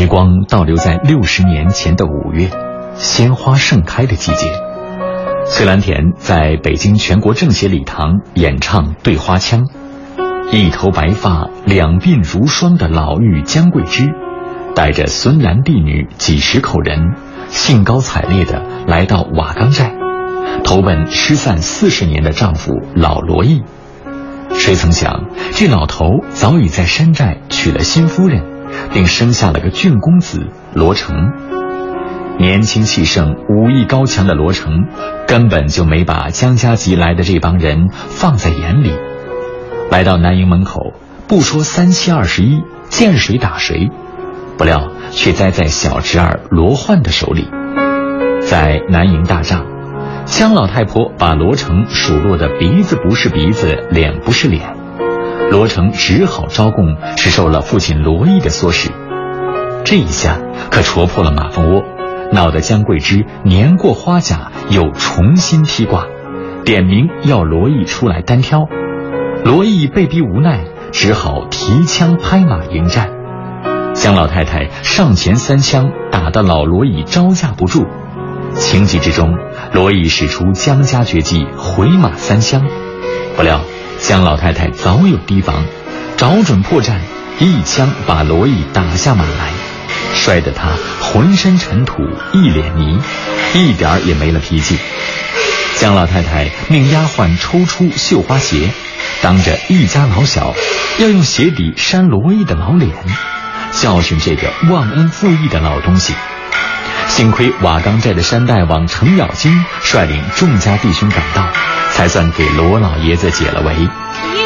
时光倒流在六十年前的五月，鲜花盛开的季节。崔兰田在北京全国政协礼堂演唱《对花腔》，一头白发、两鬓如霜的老妪姜桂枝，带着孙男弟女几十口人，兴高采烈地来到瓦岗寨，投奔失散四十年的丈夫老罗毅。谁曾想，这老头早已在山寨娶了新夫人，并生下了个俊公子罗成。年轻气盛、武艺高强的罗成，根本就没把江家集来的这帮人放在眼里。来到南营门口，不说三七二十一，见谁打谁，不料却栽在小侄儿罗焕的手里。在南营大帐，江老太婆把罗成数落的鼻子不是鼻子，脸不是脸。罗成只好招供，是受了父亲罗毅的唆使。这一下可戳破了马蜂窝。闹得姜桂枝年过花甲，又重新披挂，点名要罗毅出来单挑。罗毅被逼无奈，只好提枪拍马迎战。姜老太太上前三枪，打得老罗毅招架不住。情急之中，罗毅使出江家绝技回马三枪。不料江老太太早有提防，找准破绽，一枪把罗毅打下马来。摔得他浑身尘土，一脸泥，一点儿也没了脾气。江老太太命丫鬟抽出绣花鞋，当着一家老小，要用鞋底扇罗毅的老脸，教训这个忘恩负义的老东西。幸亏瓦岗寨的山大王程咬金率领众家弟兄赶到，才算给罗老爷子解了围。